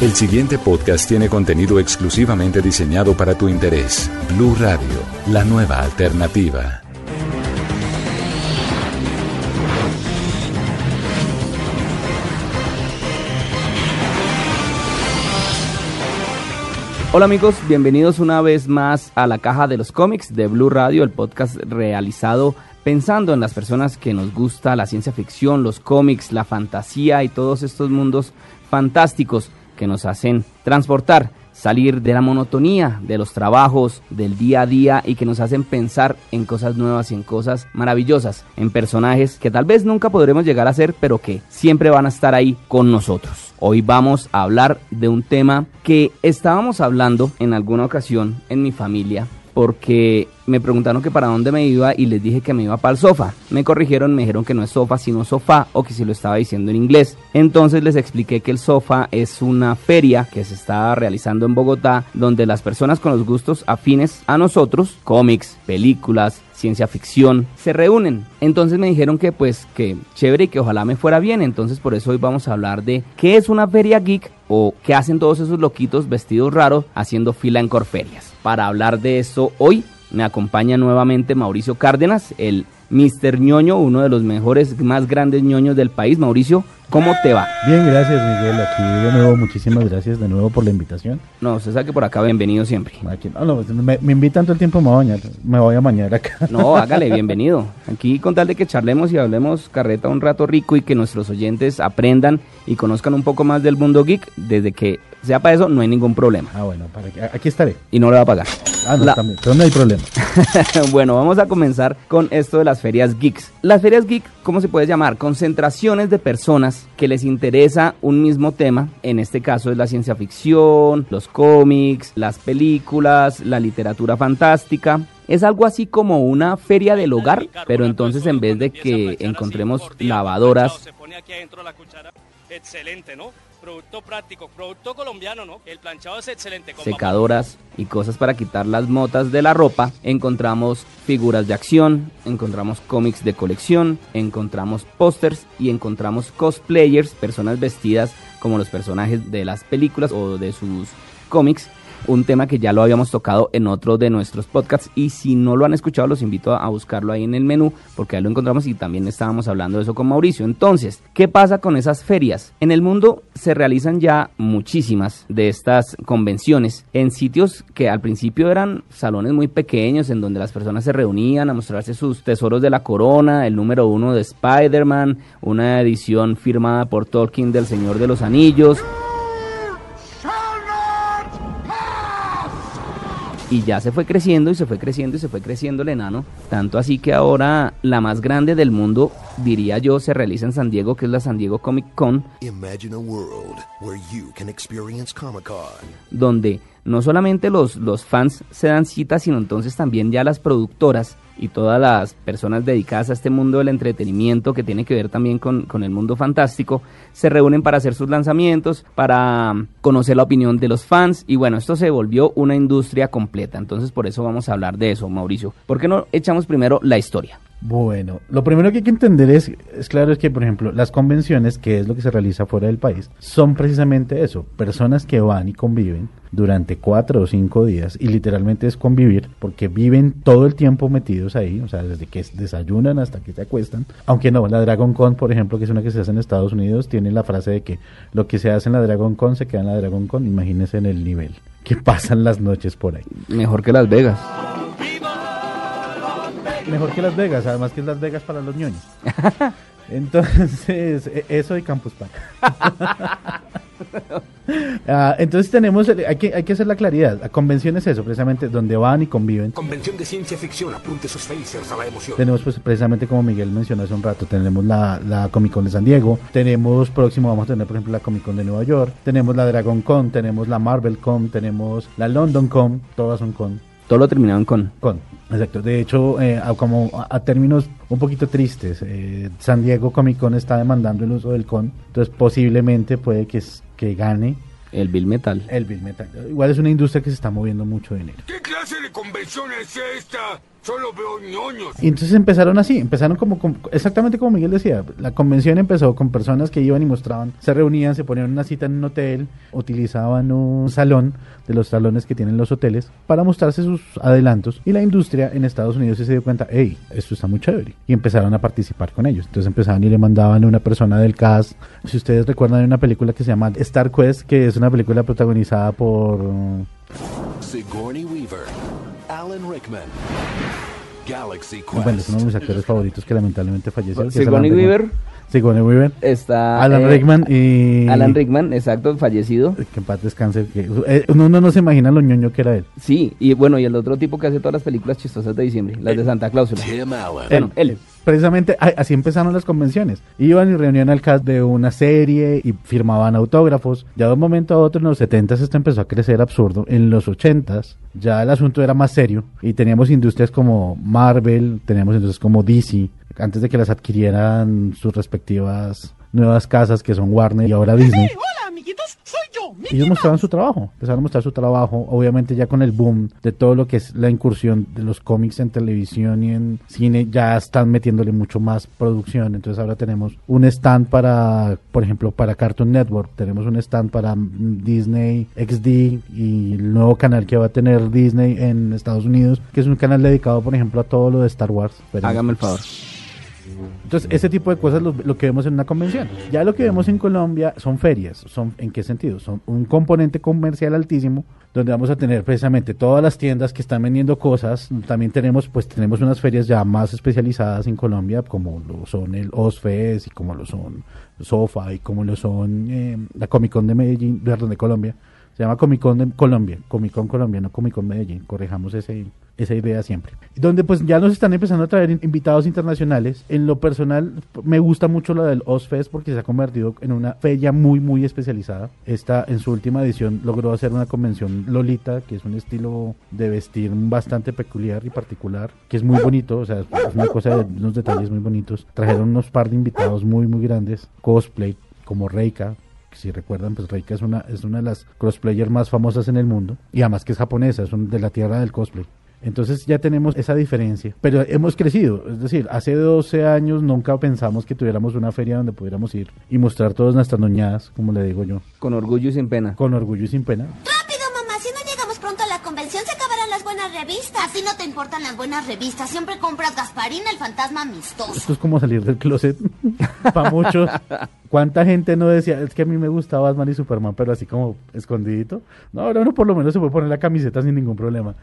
El siguiente podcast tiene contenido exclusivamente diseñado para tu interés. Blue Radio, la nueva alternativa. Hola amigos, bienvenidos una vez más a la caja de los cómics de Blue Radio, el podcast realizado pensando en las personas que nos gusta la ciencia ficción, los cómics, la fantasía y todos estos mundos fantásticos que nos hacen transportar, salir de la monotonía de los trabajos, del día a día y que nos hacen pensar en cosas nuevas y en cosas maravillosas, en personajes que tal vez nunca podremos llegar a ser, pero que siempre van a estar ahí con nosotros. Hoy vamos a hablar de un tema que estábamos hablando en alguna ocasión en mi familia porque me preguntaron que para dónde me iba y les dije que me iba para el sofá. Me corrigieron, me dijeron que no es sofá sino sofá o que si lo estaba diciendo en inglés. Entonces les expliqué que el sofá es una feria que se está realizando en Bogotá donde las personas con los gustos afines a nosotros, cómics, películas, ciencia ficción, se reúnen. Entonces me dijeron que pues que chévere y que ojalá me fuera bien. Entonces por eso hoy vamos a hablar de qué es una feria geek o qué hacen todos esos loquitos vestidos raros haciendo fila en corferias. Para hablar de eso hoy me acompaña nuevamente Mauricio Cárdenas, el Mr. ñoño, uno de los mejores, más grandes ñoños del país. Mauricio, ¿cómo te va? Bien, gracias Miguel. Aquí de nuevo, muchísimas gracias de nuevo por la invitación. No, usted sabe que por acá bienvenido siempre. Aquí, no, no, pues, me, me, invitan todo el tiempo, me voy a bañar, me voy a bañar acá. No, hágale, bienvenido. Aquí con tal de que charlemos y hablemos carreta un rato rico y que nuestros oyentes aprendan y conozcan un poco más del mundo geek, desde que sea para eso, no hay ningún problema. Ah, bueno, para aquí estaré. Y no le va a pagar. Ah, no, La- también, pero no hay problema. bueno, vamos a comenzar con esto de las ferias geeks. Las ferias geek, ¿cómo se puede llamar? Concentraciones de personas que les interesa un mismo tema. En este caso es la ciencia ficción, los cómics, las películas, la literatura fantástica. Es algo así como una feria del hogar, pero entonces en vez de que encontremos lavadoras, Excelente, ¿no? Producto práctico, producto colombiano, ¿no? El planchado es excelente. con secadoras y cosas para quitar las motas de la ropa, encontramos figuras de acción, encontramos cómics de colección, encontramos pósters y encontramos cosplayers, personas vestidas como los personajes de las películas o de sus cómics. Un tema que ya lo habíamos tocado en otro de nuestros podcasts y si no lo han escuchado los invito a buscarlo ahí en el menú porque ahí lo encontramos y también estábamos hablando de eso con Mauricio. Entonces, ¿qué pasa con esas ferias? En el mundo se realizan ya muchísimas de estas convenciones en sitios que al principio eran salones muy pequeños en donde las personas se reunían a mostrarse sus tesoros de la corona, el número uno de Spider-Man, una edición firmada por Tolkien del Señor de los Anillos. Y ya se fue creciendo y se fue creciendo y se fue creciendo el enano, tanto así que ahora la más grande del mundo, diría yo, se realiza en San Diego, que es la San Diego Comic Con, Imagine a world where you can experience Comic Con. donde no solamente los, los fans se dan cita, sino entonces también ya las productoras y todas las personas dedicadas a este mundo del entretenimiento que tiene que ver también con, con el mundo fantástico, se reúnen para hacer sus lanzamientos, para conocer la opinión de los fans y bueno, esto se volvió una industria completa, entonces por eso vamos a hablar de eso, Mauricio. ¿Por qué no echamos primero la historia? Bueno, lo primero que hay que entender es, es claro, es que, por ejemplo, las convenciones, que es lo que se realiza fuera del país, son precisamente eso, personas que van y conviven durante cuatro o cinco días, y literalmente es convivir, porque viven todo el tiempo metidos ahí, o sea, desde que desayunan hasta que se acuestan, aunque no, la Dragon Con, por ejemplo, que es una que se hace en Estados Unidos, tiene la frase de que lo que se hace en la Dragon Con se queda en la Dragon Con, imagínense en el nivel que pasan las noches por ahí. Mejor que Las Vegas. Mejor que Las Vegas, además que es Las Vegas para los ñoños. Entonces, e- eso y Campus Park. Ah, entonces tenemos, el- hay que, hay que hacer la claridad. La convención es eso, precisamente, donde van y conviven. Convención de ciencia ficción, apunte sus facers a la emoción. Tenemos pues precisamente como Miguel mencionó hace un rato, tenemos la, la Comic Con de San Diego, tenemos próximo vamos a tener por ejemplo la Comic Con de Nueva York, tenemos la Dragon Con, tenemos la Marvel Con, tenemos la London Con, todas son con. Todo lo terminaron con. Con, exacto. De hecho, eh, a, como a, a términos un poquito tristes, eh, San Diego Comic Con está demandando el uso del con, entonces posiblemente puede que, que gane El Bill Metal. el Bill Metal. Igual es una industria que se está moviendo mucho dinero. ¿Qué clase de convención es esta? Solo veo ñoños. Y entonces empezaron así, empezaron como, como- exactamente como Miguel decía, la convención empezó con personas que iban y mostraban, se reunían, se ponían una cita en un hotel, utilizaban un salón de los salones que tienen los hoteles para mostrarse sus adelantos y la industria en Estados Unidos se dio cuenta, hey, esto está muy chévere y empezaron a participar con ellos. Entonces empezaban y le mandaban a una persona del cast, si ustedes recuerdan hay una película que se llama Star Quest, que es una película protagonizada por... Sigourney Weaver, Alan Rickman, Galaxy Quest. Bueno, es uno de mis actores favoritos que lamentablemente falleció. Sigourney. Weaver Sigourney Weaver. está. Alan eh, Rickman y... Alan Rickman, exacto, fallecido. Que en paz descanse. Que, eh, uno no se imagina lo ñoño que era él. Sí, y bueno, y el otro tipo que hace todas las películas chistosas de diciembre, las de Santa Cláusula. Tim Allen. Bueno, él. Precisamente así empezaron las convenciones. Iban y reunían al cast de una serie y firmaban autógrafos. Ya de un momento a otro, en los 70s esto empezó a crecer absurdo. En los 80s ya el asunto era más serio y teníamos industrias como Marvel, teníamos industrias como DC, antes de que las adquirieran sus respectivas nuevas casas que son Warner y ahora Disney. Amiguitos, soy yo, Mickey ellos mostraban su trabajo, empezaron a mostrar su trabajo, obviamente ya con el boom de todo lo que es la incursión de los cómics en televisión y en cine, ya están metiéndole mucho más producción, entonces ahora tenemos un stand para, por ejemplo, para Cartoon Network, tenemos un stand para Disney XD y el nuevo canal que va a tener Disney en Estados Unidos, que es un canal dedicado, por ejemplo, a todo lo de Star Wars. Hágame el favor. Entonces, ese tipo de cosas lo, lo que vemos en una convención. Ya lo que vemos en Colombia son ferias. Son, ¿En qué sentido? Son un componente comercial altísimo donde vamos a tener precisamente todas las tiendas que están vendiendo cosas. También tenemos, pues, tenemos unas ferias ya más especializadas en Colombia, como lo son el OSFES y como lo son SOFA y como lo son eh, la Comic Con de Medellín, perdón, de Colombia. Se llama Comic Con de Colombia, Comic Con Colombia, no Comic Con Medellín. Corrijamos ese, esa idea siempre. Donde pues ya nos están empezando a traer in- invitados internacionales. En lo personal me gusta mucho la del Ozfest porque se ha convertido en una feria muy muy especializada. Esta en su última edición logró hacer una convención Lolita, que es un estilo de vestir bastante peculiar y particular, que es muy bonito, o sea, es una cosa de unos detalles muy bonitos. Trajeron unos par de invitados muy muy grandes, cosplay como Reika, si recuerdan, pues Reika es una, es una de las cosplayers más famosas en el mundo y además que es japonesa, es un- de la tierra del cosplay. Entonces ya tenemos esa diferencia, pero hemos crecido, es decir, hace 12 años nunca pensamos que tuviéramos una feria donde pudiéramos ir y mostrar todas nuestras noñadas, como le digo yo, Con orgullo y sin pena. con orgullo y sin pena. Rápido, mamá, si no llegamos pronto a la convención se acabarán las buenas revistas. Así no te importan las buenas revistas, siempre compras Gasparina, el fantasma amistoso. Esto es como salir del closet para muchos. ¿Cuánta gente no decía, es que a mí me gustaba Batman y Superman, pero así como escondidito? No, ahora uno por lo menos se puede poner la camiseta sin ningún problema.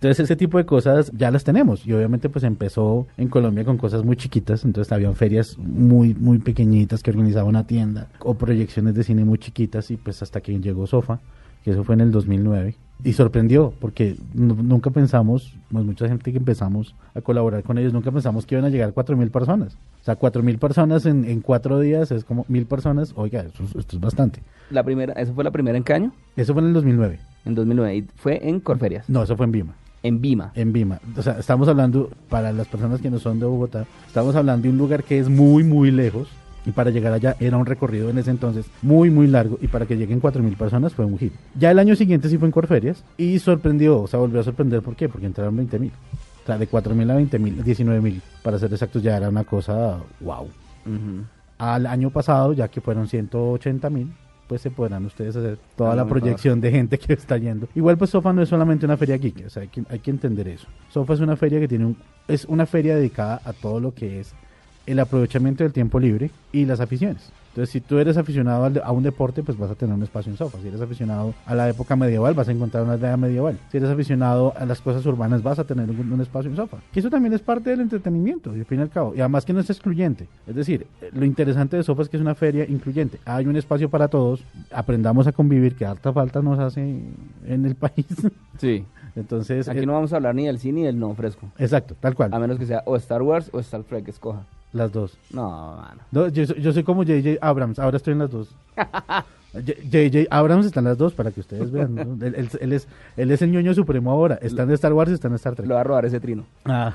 Entonces ese tipo de cosas ya las tenemos y obviamente pues empezó en Colombia con cosas muy chiquitas, entonces habían ferias muy muy pequeñitas que organizaba una tienda o proyecciones de cine muy chiquitas y pues hasta que llegó Sofa, que eso fue en el 2009 y sorprendió porque nu- nunca pensamos, pues mucha gente que empezamos a colaborar con ellos, nunca pensamos que iban a llegar 4.000 personas. O sea, 4.000 personas en, en cuatro días es como mil personas, oiga, eso es- esto es bastante. La primera, ¿Eso fue la primera en qué año? Eso fue en el 2009. En 2009. Y fue en Corferias. No, eso fue en Vima. En Vima. En Vima. O sea, estamos hablando, para las personas que no son de Bogotá, estamos hablando de un lugar que es muy, muy lejos. Y para llegar allá era un recorrido en ese entonces muy, muy largo. Y para que lleguen 4.000 personas fue un hit. Ya el año siguiente sí fue en Corferias. Y sorprendió, o sea, volvió a sorprender. ¿Por qué? Porque entraron 20.000. O sea, de 4.000 a 20.000, 19.000. Para ser exactos, ya era una cosa wow. Ujú. Al año pasado, ya que fueron 180.000, pues se podrán ustedes hacer toda la proyección de gente que está yendo. Igual pues Sofa no es solamente una feria geek, o sea, hay que, hay que entender eso. Sofa es una feria que tiene un, es una feria dedicada a todo lo que es el aprovechamiento del tiempo libre y las aficiones. Entonces, si tú eres aficionado a un deporte, pues vas a tener un espacio en Sofa. Si eres aficionado a la época medieval, vas a encontrar una aldea medieval. Si eres aficionado a las cosas urbanas, vas a tener un, un espacio en Sofa. Y eso también es parte del entretenimiento, y al fin y al cabo. Y además que no es excluyente. Es decir, eh, lo interesante de Sofa es que es una feria incluyente. Hay un espacio para todos. Aprendamos a convivir, que harta falta nos hace en el país. Sí. Entonces, Aquí eh, no vamos a hablar ni del cine ni del no fresco. exacto, tal cual. A menos que sea o Star Wars o Star Trek, escoja. Las dos. No, mano. No, yo, soy- yo soy como JJ Abrams, ahora estoy en las dos. JJ Abrams está en las dos para que ustedes vean. ¿no? Él, él- él es, él es el ñoño supremo ahora. Está en Star Wars y está en Star Trek. Le va a robar ese trino. Ah,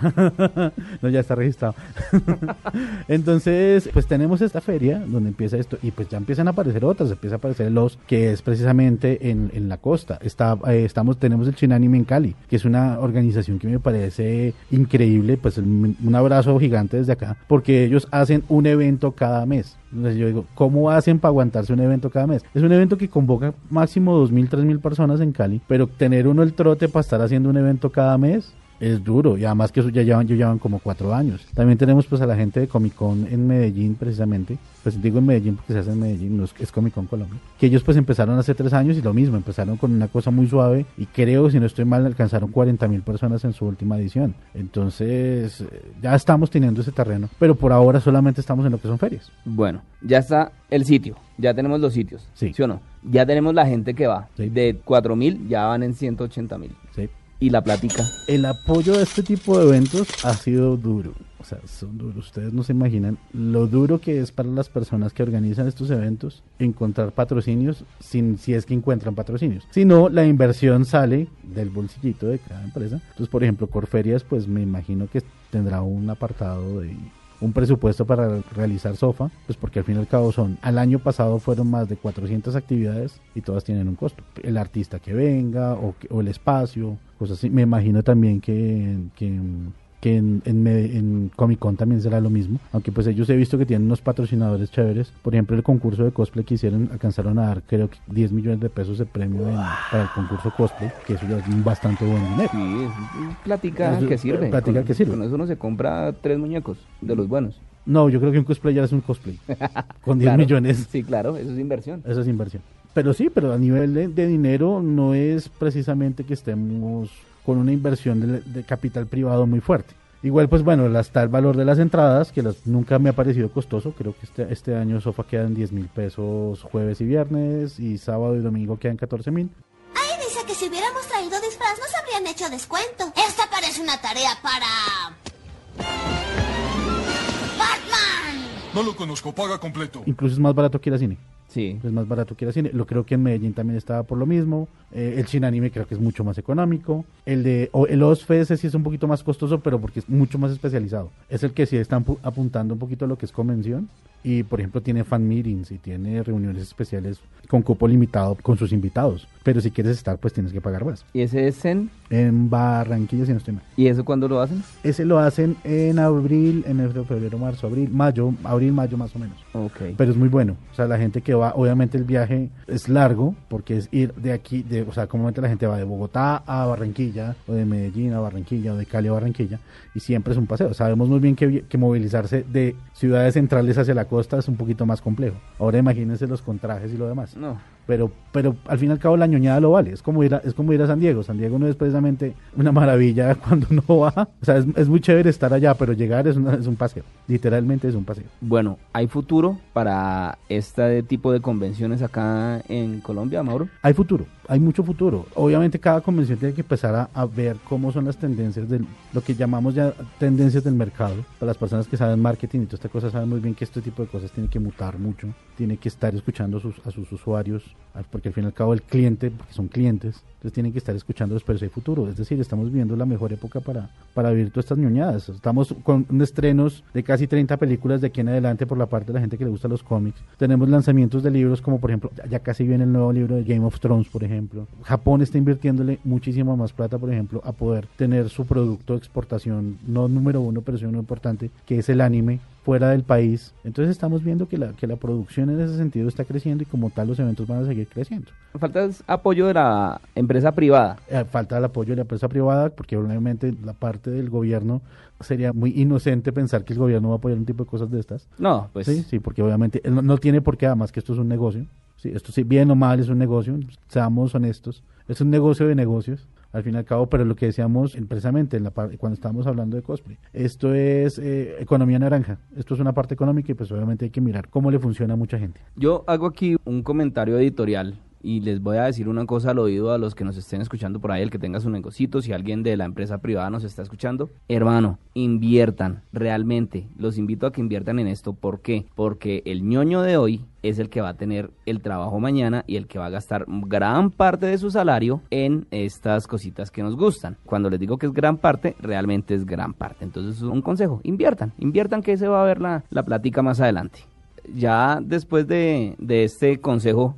no, ya está registrado. Entonces, pues tenemos esta feria donde empieza esto y pues ya empiezan a aparecer otras. Empieza a aparecer el OS, que es precisamente en, en la costa. Está, eh, estamos, tenemos el Chinanime en Cali, que es una organización que me parece increíble. Pues un abrazo gigante desde acá, porque ellos hacen un evento cada mes. Entonces yo digo, ¿cómo hacen para aguantarse un evento cada mes? Es un evento que convoca máximo 2.000, 3.000 personas en Cali, pero tener uno el trote para estar haciendo un evento cada mes es duro y además que eso ya llevan, ya llevan como cuatro años. También tenemos pues a la gente de Comic Con en Medellín precisamente, pues digo en Medellín porque se hace en Medellín, no es, es Comic Con Colombia, que ellos pues empezaron hace tres años y lo mismo, empezaron con una cosa muy suave y creo, si no estoy mal, alcanzaron 40 mil personas en su última edición. Entonces ya estamos teniendo ese terreno, pero por ahora solamente estamos en lo que son ferias. Bueno, ya está el sitio. Ya tenemos los sitios. Sí. o no? Ya tenemos la gente que va. Sí. De 4.000 ya van en 180.000. ¿sí? Y la plática. El apoyo de este tipo de eventos ha sido duro. O sea, son duros. Ustedes no se imaginan lo duro que es para las personas que organizan estos eventos encontrar patrocinios sin si es que encuentran patrocinios. Si no, la inversión sale del bolsillito de cada empresa. Entonces, por ejemplo, Corferias, pues me imagino que tendrá un apartado de un presupuesto para realizar sofa, pues porque al fin y al cabo son, al año pasado fueron más de 400 actividades y todas tienen un costo. El artista que venga o, o el espacio, cosas así. Me imagino también que, que, que en, en, en Comic Con también será lo mismo, aunque pues ellos he visto que tienen unos patrocinadores chéveres. Por ejemplo, el concurso de cosplay que hicieron alcanzaron a dar creo que 10 millones de pesos de premio en- para el concurso cosplay, que eso ya es un bastante buen dinero. Sí, es plática que sirve. plática Con- que sirve. Con eso uno se compra tres muñecos de los buenos. No, yo creo que un cosplayer es un cosplay. Con 10 Claro. millones. Sí, claro, eso es inversión. Eso es inversión. Pero sí, pero a nivel de, de dinero no es precisamente que estemos con una inversión de, de capital privado muy fuerte. Igual, pues bueno, está el valor de las entradas, que las, nunca me ha parecido costoso. Creo que este, este año Sofa queda en 10 mil pesos jueves y viernes, y sábado y domingo quedan 14 mil. Ahí dice que si hubiéramos traído disfraz nos habrían hecho descuento. Esta parece una tarea para... ¡Batman! No lo conozco, paga completo. Incluso es más barato que ir al cine. Es más barato que ir al cine. Lo creo que en Medellín también estaba por lo mismo. Eh, el cine anime creo que es mucho más económico. El de o el OSFE sí es un poquito más costoso, pero porque es mucho más especializado. Es el que sí están pu- apuntando un poquito a lo que es convención. Y por ejemplo tiene fan meetings y tiene reuniones especiales con cupo limitado con sus invitados. Pero si quieres estar, pues tienes que pagar más. ¿Y ese es en? En Barranquilla, si no estoy mal. ¿Y eso cuándo lo hacen? Ese lo hacen en abril, enero, febrero, marzo, abril, mayo, abril, mayo más o menos. Ok. Pero es muy bueno. O sea, la gente que va, obviamente el viaje es largo, porque es ir de aquí, de, o sea, comúnmente la gente va de Bogotá a Barranquilla, o de Medellín a Barranquilla, o de Cali a Barranquilla, y siempre es un paseo. Sabemos muy bien que, que movilizarse de ciudades centrales hacia la costa es un poquito más complejo. Ahora imagínense los contrajes y lo demás. No. Pero, pero al fin y al cabo la ñoñada lo vale. Es como ir a, es como ir a San Diego. San Diego no es precisamente una maravilla cuando uno va. O sea, es, es muy chévere estar allá, pero llegar es, una- es un paseo. Literalmente es un paseo. Bueno, ¿hay futuro para este tipo de convenciones acá en Colombia, Mauro? Hay futuro, hay mucho futuro. Obviamente cada convención tiene que empezar a, a ver cómo son las tendencias del, lo que llamamos ya tendencias del mercado. Para las personas que saben marketing y toda esta cosa saben muy bien que este tipo de cosas tiene que mutar mucho, tiene que estar escuchando a sus, a sus usuarios, porque al fin y al cabo el cliente, porque son clientes, entonces tienen que estar escuchándolos, pero si hay futuro. Es decir, estamos viviendo la mejor época para, para vivir todas estas ñoñadas. Estamos con estrenos de casi 30 películas de aquí en adelante por la parte de la gente que le gusta los cómics. Tenemos lanzamientos de libros como por ejemplo, ya, casi viene el nuevo libro de Game of Thrones, por ejemplo. Japón está invirtiéndole muchísima más plata, por ejemplo, a poder tener su producto de exportación, no número uno, pero sí uno importante, que es el anime fuera del país. Entonces estamos viendo que la, que la producción en ese sentido está creciendo y como tal los eventos van a seguir creciendo. Falta apoyo de la empresa privada. Eh, falta el apoyo de la empresa privada porque obviamente la parte del gobierno sería muy inocente pensar que el gobierno va a apoyar un tipo de cosas de estas. No, pues Sí, sí, porque obviamente él no, no tiene por qué, además que esto es un negocio. Sí, esto sí, bien o mal es un negocio, seamos honestos. Es un negocio de negocios, al fin y al cabo, pero lo que decíamos precisamente en la cuando estábamos hablando de cosplay, esto es eh, economía naranja, esto es una parte económica y pues obviamente hay que mirar cómo le funciona a mucha gente. Yo hago aquí un comentario editorial y les voy a decir una cosa al oído a los que nos estén escuchando por ahí, el que tenga su negocito, si alguien de la empresa privada nos está escuchando, hermano, inviertan, realmente, los invito a que inviertan en esto, ¿por qué? Porque el ñoño de hoy es el que va a tener el trabajo mañana y el que va a gastar gran parte de su salario en estas cositas que nos gustan. Cuando les digo que es gran parte, realmente es gran parte. Entonces, un consejo, inviertan, inviertan que se va a ver la, la plática más adelante. Ya después de, de este consejo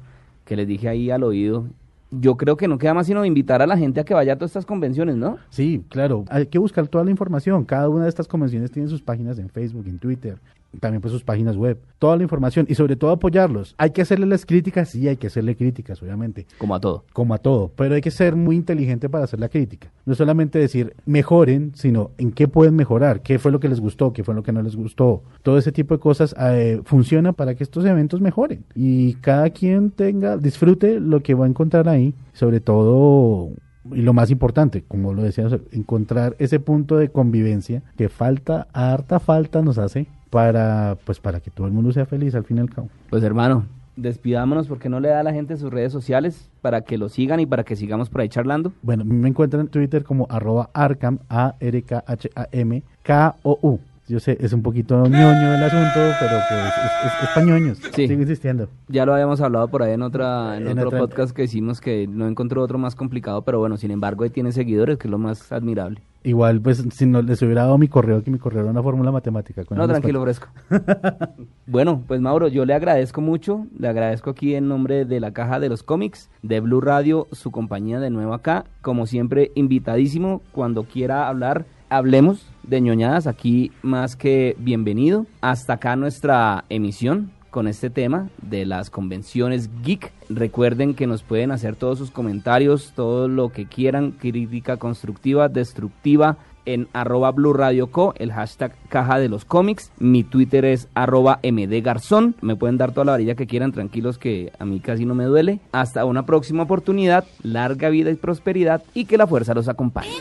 que les dije ahí al oído, yo creo que no queda más sino invitar a la gente a que vaya a todas estas convenciones, ¿no? Sí, claro, hay que buscar toda la información. Cada una de estas convenciones tiene sus páginas en Facebook, en Twitter, también pues sus páginas web, toda la información y sobre todo apoyarlos. Hay que hacerle las críticas, sí, hay que hacerle críticas, obviamente. Como a todo. Como a todo, pero hay que ser muy inteligente para hacer la crítica. No solamente decir mejoren, sino en qué pueden mejorar, qué fue lo que les gustó, qué fue lo que no les gustó. Todo ese tipo de cosas eh, funciona para que estos eventos mejoren y cada quien tenga, disfrute lo que va a encontrar ahí, sobre todo y lo más importante, como lo decíamos, encontrar ese punto de convivencia que falta, harta falta nos hace para pues para que todo el mundo sea feliz al fin y al cabo. Pues hermano, despidámonos porque no le da a la gente sus redes sociales para que lo sigan y para que sigamos por ahí charlando. Bueno, me encuentran en Twitter como arroba arcam, A-R-K-H-A-M, K-O-U. Yo sé, es un poquito ñoño el asunto, pero pues es, es, es pa' ñoños. Sí. Sigo insistiendo. Ya lo habíamos hablado por ahí en otra en, En otro otra- podcast que hicimos que no encontró otro más complicado, pero bueno, sin embargo ahí tiene seguidores, que es lo más admirable. Igual, pues, si no les hubiera dado mi correo, que mi correo era una fórmula matemática. con No, tranquilo, fresco. bueno, pues Mauro, yo le agradezco mucho, le agradezco aquí en nombre de la Caja de los Cómics, de Blue Radio, su compañía de nuevo acá. Como siempre, invitadísimo, cuando quiera hablar, hablemos de ñoñadas, aquí más que bienvenido. Hasta acá nuestra emisión con este tema de las convenciones geek. Recuerden que nos pueden hacer todos sus comentarios, todo lo que quieran, crítica constructiva, destructiva, en arroba Blue Radio Co, el hashtag caja de los cómics. Mi Twitter es arroba mdgarzón. Me pueden dar toda la varilla que quieran, tranquilos que a mí casi no me duele. Hasta una próxima oportunidad, larga vida y prosperidad y que la fuerza los acompañe.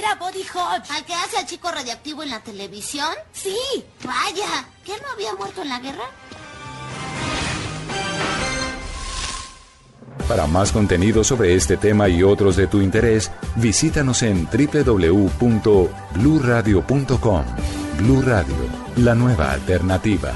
Ver a Body Hodge. ¿Al que hace al chico radiactivo en la televisión? Sí. Vaya, ¿que no había muerto en la guerra? Para más contenido sobre este tema y otros de tu interés, visítanos en www.bluradio.com. Blu Radio, la nueva alternativa.